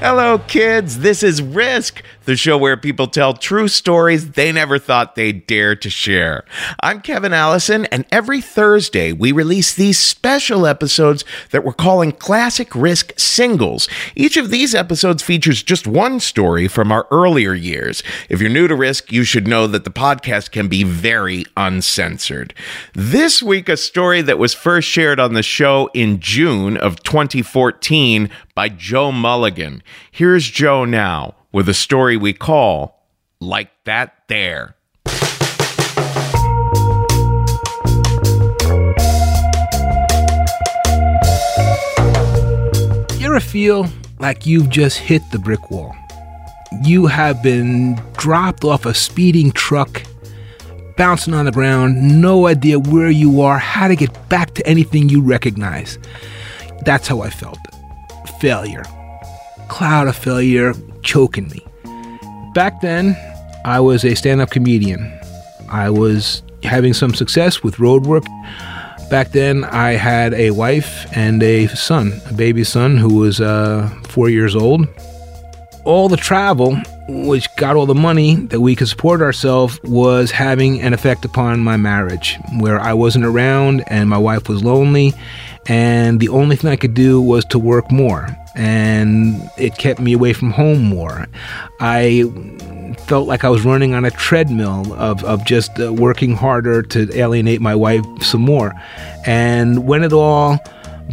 Hello, kids. This is Risk, the show where people tell true stories they never thought they'd dare to share. I'm Kevin Allison, and every Thursday we release these special episodes that we're calling Classic Risk Singles. Each of these episodes features just one story from our earlier years. If you're new to Risk, you should know that the podcast can be very uncensored. This week, a story that was first shared on the show in June of 2014 by Joe Mulligan. Here's Joe now with a story we call Like That There. You ever feel like you've just hit the brick wall? You have been dropped off a speeding truck, bouncing on the ground, no idea where you are, how to get back to anything you recognize. That's how I felt. Failure. Cloud of failure choking me. Back then, I was a stand up comedian. I was having some success with road work. Back then, I had a wife and a son, a baby son who was uh, four years old. All the travel, which got all the money that we could support ourselves, was having an effect upon my marriage, where I wasn't around and my wife was lonely, and the only thing I could do was to work more. And it kept me away from home more. I felt like I was running on a treadmill of, of just uh, working harder to alienate my wife some more. And when it all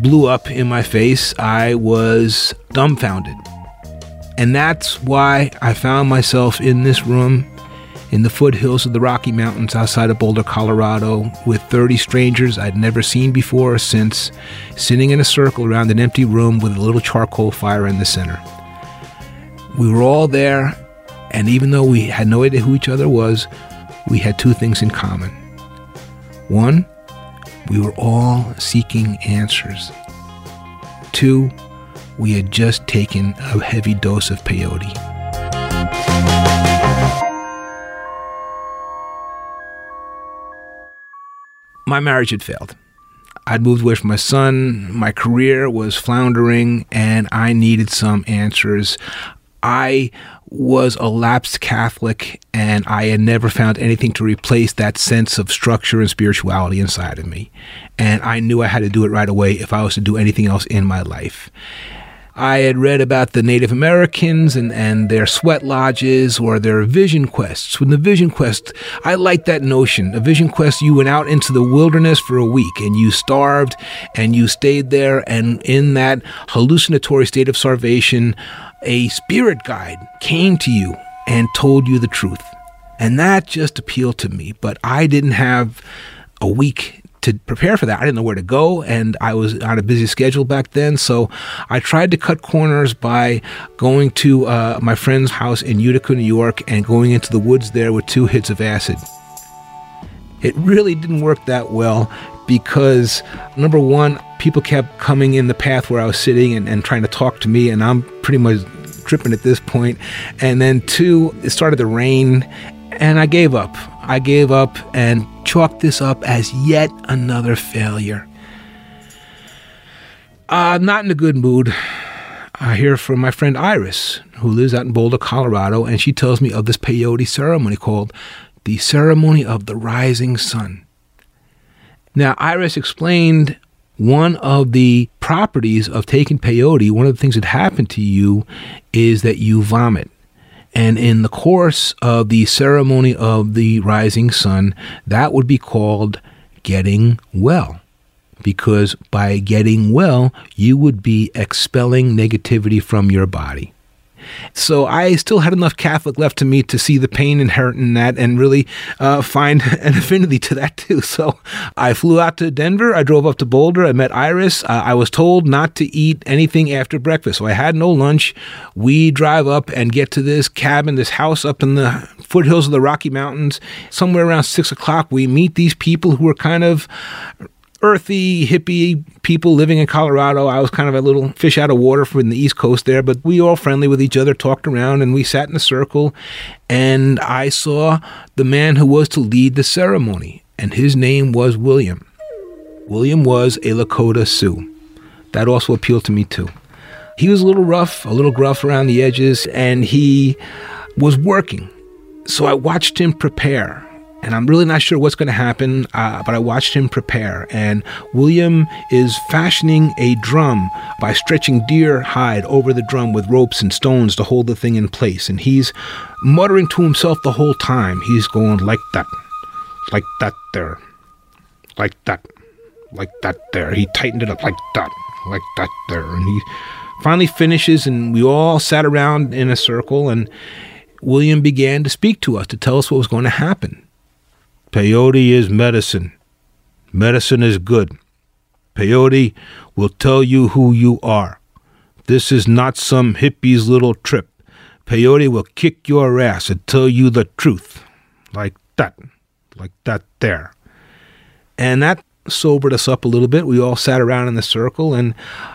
blew up in my face, I was dumbfounded. And that's why I found myself in this room in the foothills of the Rocky Mountains outside of Boulder, Colorado, with 30 strangers I'd never seen before or since, sitting in a circle around an empty room with a little charcoal fire in the center. We were all there, and even though we had no idea who each other was, we had two things in common. One, we were all seeking answers. Two, we had just taken a heavy dose of peyote. My marriage had failed. I'd moved away from my son, my career was floundering, and I needed some answers. I was a lapsed Catholic, and I had never found anything to replace that sense of structure and spirituality inside of me. And I knew I had to do it right away if I was to do anything else in my life. I had read about the Native Americans and, and their sweat lodges or their vision quests. When the vision quest, I liked that notion. A vision quest, you went out into the wilderness for a week and you starved and you stayed there, and in that hallucinatory state of starvation, a spirit guide came to you and told you the truth. And that just appealed to me. But I didn't have a week to prepare for that. I didn't know where to go, and I was on a busy schedule back then. So I tried to cut corners by going to uh, my friend's house in Utica, New York, and going into the woods there with two hits of acid. It really didn't work that well because, number one, people kept coming in the path where I was sitting and, and trying to talk to me, and I'm pretty much tripping at this point. And then, two, it started to rain, and I gave up. I gave up and chalked this up as yet another failure. Uh, not in a good mood. I hear from my friend Iris, who lives out in Boulder, Colorado, and she tells me of this peyote ceremony called the Ceremony of the Rising Sun. Now, Iris explained one of the properties of taking peyote, one of the things that happen to you is that you vomit. And in the course of the ceremony of the rising sun, that would be called getting well. Because by getting well, you would be expelling negativity from your body. So I still had enough Catholic left to me to see the pain inherent in that and really uh, find an affinity to that too. So I flew out to Denver. I drove up to Boulder. I met Iris. Uh, I was told not to eat anything after breakfast. So I had no lunch. We drive up and get to this cabin, this house up in the foothills of the Rocky Mountains. Somewhere around six o'clock, we meet these people who are kind of earthy, hippie people living in Colorado. I was kind of a little fish out of water from the East Coast there, but we all friendly with each other, talked around, and we sat in a circle. And I saw the man who was to lead the ceremony, and his name was William. William was a Lakota Sioux. That also appealed to me too. He was a little rough, a little gruff around the edges, and he was working. So I watched him prepare and I'm really not sure what's going to happen, uh, but I watched him prepare. And William is fashioning a drum by stretching deer hide over the drum with ropes and stones to hold the thing in place. And he's muttering to himself the whole time. He's going like that, like that there, like that, like that there. He tightened it up like that, like that there. And he finally finishes, and we all sat around in a circle, and William began to speak to us to tell us what was going to happen. Peyote is medicine. Medicine is good. Peyote will tell you who you are. This is not some hippie's little trip. Peyote will kick your ass and tell you the truth. Like that. Like that there. And that sobered us up a little bit. We all sat around in the circle, and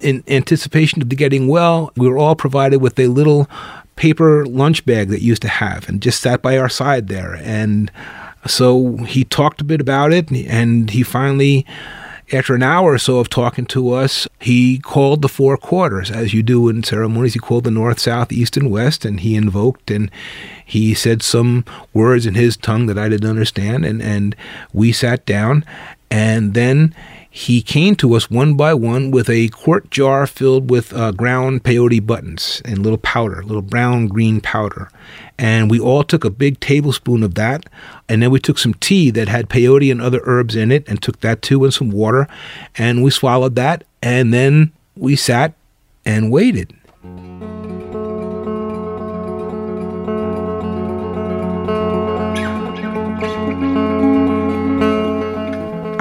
in anticipation of the getting well, we were all provided with a little paper lunch bag that used to have and just sat by our side there. And so he talked a bit about it, and he finally, after an hour or so of talking to us, he called the four quarters, as you do in ceremonies. He called the north, south, east, and west, and he invoked and he said some words in his tongue that I didn't understand, and, and we sat down, and then he came to us one by one with a quart jar filled with uh, ground peyote buttons and little powder, little brown green powder. And we all took a big tablespoon of that. And then we took some tea that had peyote and other herbs in it and took that too and some water. And we swallowed that. And then we sat and waited.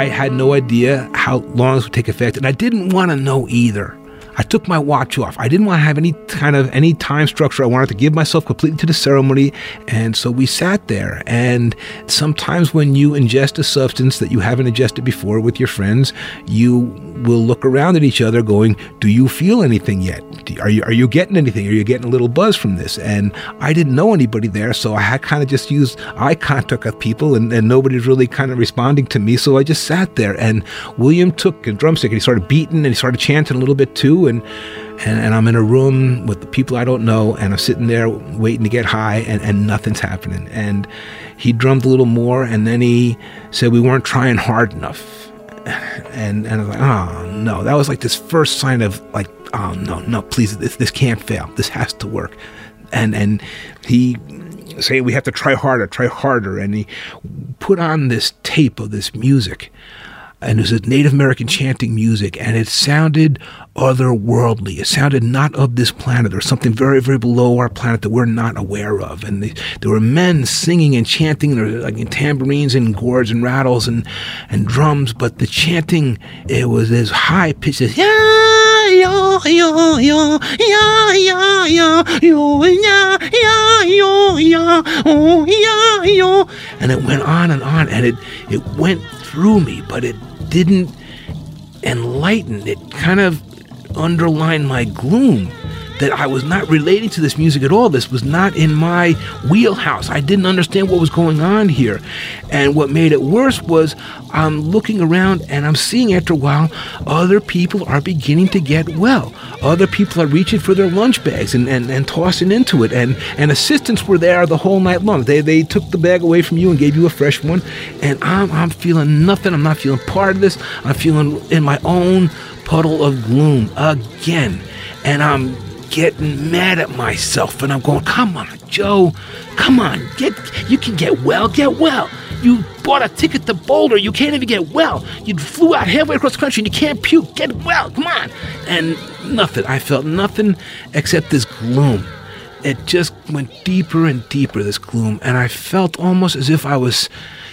I had no idea how long this would take effect, and I didn't want to know either. I took my watch off. I didn't want to have any kind of any time structure. I wanted to give myself completely to the ceremony. And so we sat there. And sometimes when you ingest a substance that you haven't ingested before with your friends, you will look around at each other going, Do you feel anything yet? Are you, are you getting anything? Are you getting a little buzz from this? And I didn't know anybody there. So I had kind of just used eye contact with people and, and nobody's really kind of responding to me. So I just sat there. And William took a drumstick and he started beating and he started chanting a little bit too and, and, and I'm in a room with the people I don't know, and I'm sitting there waiting to get high, and, and nothing's happening. And he drummed a little more, and then he said we weren't trying hard enough. And and I was like, oh no, that was like this first sign of like, oh no, no, please, this this can't fail. This has to work. And and he say we have to try harder, try harder, and he put on this tape of this music and it was a Native American chanting music, and it sounded otherworldly. It sounded not of this planet. There was something very, very below our planet that we're not aware of. And they, there were men singing and chanting, there were like tambourines and gourds and rattles and, and drums, but the chanting, it was as high pitched as, yeah, yeah, yeah, yeah, yeah, yeah, yeah, yeah, yeah, yeah, yeah, oh, yeah, yeah. And it went on and on, and it, it went through me, but it didn't enlighten. It kind of underlined my gloom that I was not relating to this music at all. This was not in my wheelhouse. I didn't understand what was going on here. And what made it worse was I'm looking around and I'm seeing after a while other people are beginning to get well. Other people are reaching for their lunch bags and, and, and tossing into it. And, and assistants were there the whole night long. They, they took the bag away from you and gave you a fresh one. And I'm, I'm feeling nothing. I'm not feeling part of this. I'm feeling in my own puddle of gloom again. And I'm getting mad at myself and I'm going, come on, Joe, come on, get you can get well, get well. You bought a ticket to Boulder, you can't even get well. You flew out halfway across the country and you can't puke, get well, come on. And nothing. I felt nothing except this gloom. It just went deeper and deeper, this gloom, and I felt almost as if I was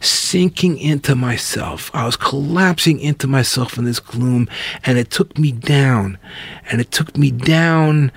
sinking into myself. I was collapsing into myself in this gloom, and it took me down. And it took me down,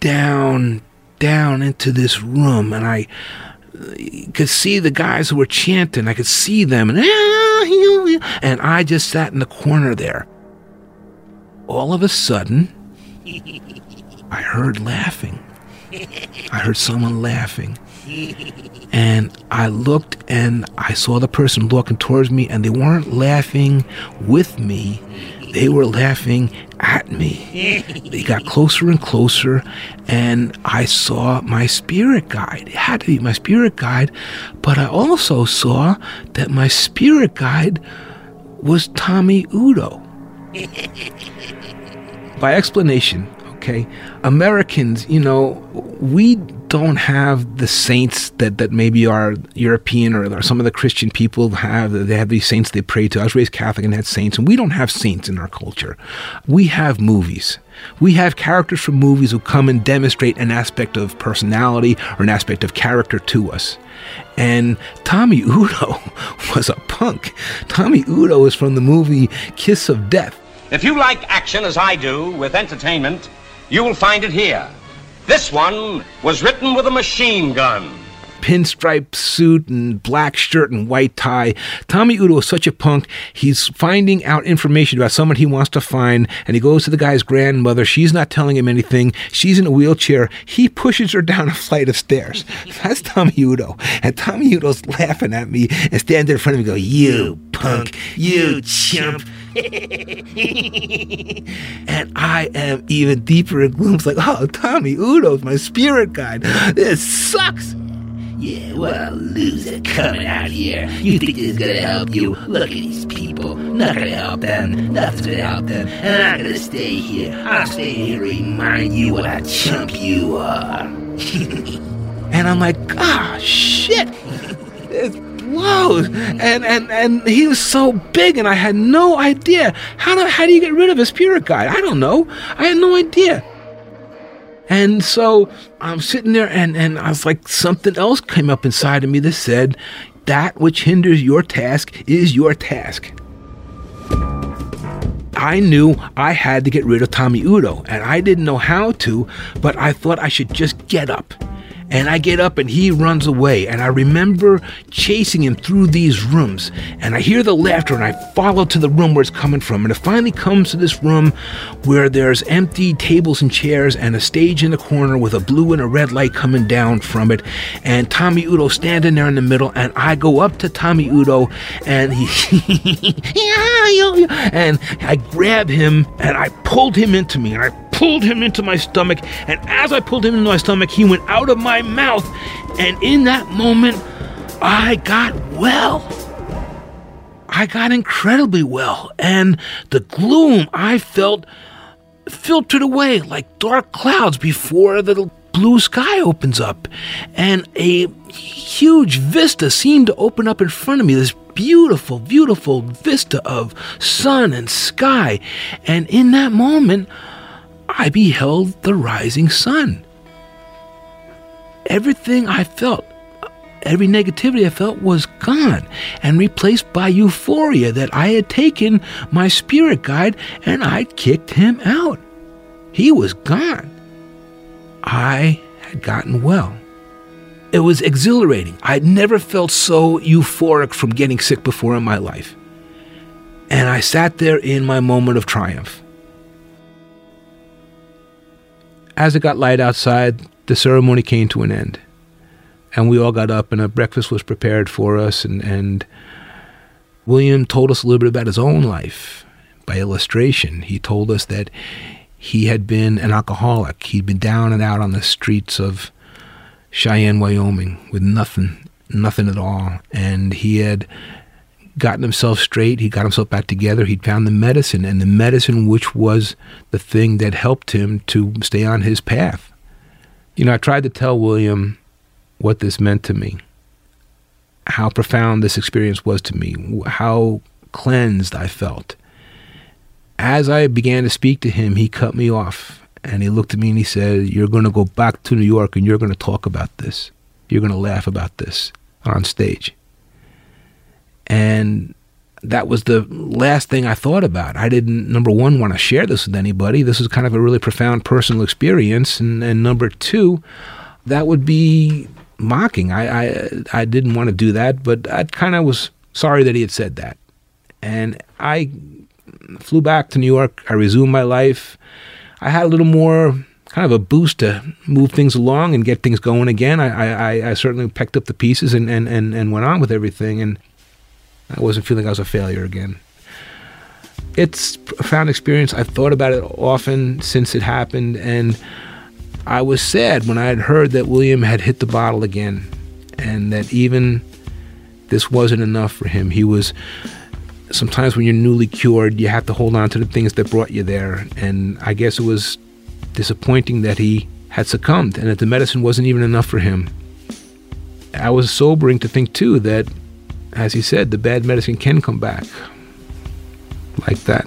down, down into this room. And I uh, could see the guys who were chanting. I could see them. And, ah, and I just sat in the corner there. All of a sudden, I heard laughing. I heard someone laughing. And I looked and I saw the person walking towards me, and they weren't laughing with me, they were laughing at me. They got closer and closer, and I saw my spirit guide. It had to be my spirit guide, but I also saw that my spirit guide was Tommy Udo. By explanation, okay, Americans, you know, we don't have the saints that, that maybe our European or, or, some of the Christian people have. They have these saints they pray to. I was raised Catholic and had saints, and we don't have saints in our culture. We have movies. We have characters from movies who come and demonstrate an aspect of personality or an aspect of character to us. And Tommy Udo was a punk. Tommy Udo is from the movie Kiss of Death. If you like action as I do with entertainment, you will find it here. This one was written with a machine gun. Pinstripe suit and black shirt and white tie. Tommy Udo is such a punk. He's finding out information about someone he wants to find, and he goes to the guy's grandmother. She's not telling him anything. She's in a wheelchair. He pushes her down a flight of stairs. That's Tommy Udo. And Tommy Udo's laughing at me and standing in front of me, go, "You punk, you chump." and I am even deeper in gloom. It's like, oh, Tommy Udo's my spirit guide. This sucks. Yeah, well, loser coming out here. You think this is gonna help you? Look at these people. Not gonna help them. Nothing's gonna help them. And I'm gonna stay here. I'll stay here to remind you what a chump you are. and I'm like, ah, shit. Blows. And and and he was so big, and I had no idea how do how do you get rid of a spirit guide? I don't know. I had no idea. And so I'm sitting there, and and I was like, something else came up inside of me that said, that which hinders your task is your task. I knew I had to get rid of Tommy Udo, and I didn't know how to, but I thought I should just get up and I get up and he runs away. And I remember chasing him through these rooms. And I hear the laughter and I follow to the room where it's coming from. And it finally comes to this room where there's empty tables and chairs and a stage in the corner with a blue and a red light coming down from it. And Tommy Udo standing there in the middle. And I go up to Tommy Udo and he, and I grab him and I pulled him into me. And I pulled him into my stomach, and as I pulled him into my stomach, he went out of my mouth, and in that moment, I got well. I got incredibly well, and the gloom I felt filtered away like dark clouds before the blue sky opens up. And a huge vista seemed to open up in front of me this beautiful, beautiful vista of sun and sky. And in that moment, I beheld the rising sun. Everything I felt every negativity I felt was gone and replaced by euphoria that I had taken my spirit guide and I'd kicked him out. He was gone. I had gotten well. It was exhilarating. I'd never felt so euphoric from getting sick before in my life. And I sat there in my moment of triumph. As it got light outside, the ceremony came to an end and we all got up and a breakfast was prepared for us and, and William told us a little bit about his own life by illustration. He told us that he had been an alcoholic. He'd been down and out on the streets of Cheyenne, Wyoming with nothing, nothing at all. And he had gotten himself straight. He got himself back together. He'd found the medicine, and the medicine which was the thing that helped him to stay on his path. You know, I tried to tell William what this meant to me, how profound this experience was to me, how cleansed I felt. As I began to speak to him, he cut me off and he looked at me and he said, You're going to go back to New York and you're going to talk about this. You're going to laugh about this on stage. And that was the last thing I thought about. I didn't, number one, want to share this with anybody. This was kind of a really profound personal experience. And, and number two, that would be mocking. I, I, I didn't want to do that, but I kind of was sorry that he had said that. And I flew back to New York. I resumed my life. I had a little more kind of a boost to move things along and get things going again. I, I, I certainly picked up the pieces and, and, and, and went on with everything. And I wasn't feeling I was a failure again. It's a profound experience. I've thought about it often since it happened. And I was sad when I had heard that William had hit the bottle again and that even this wasn't enough for him. He was sometimes when you're newly cured, you have to hold on to the things that brought you there. And I guess it was disappointing that he had succumbed and that the medicine wasn't even enough for him. I was sobering to think too that, as he said, the bad medicine can come back like that.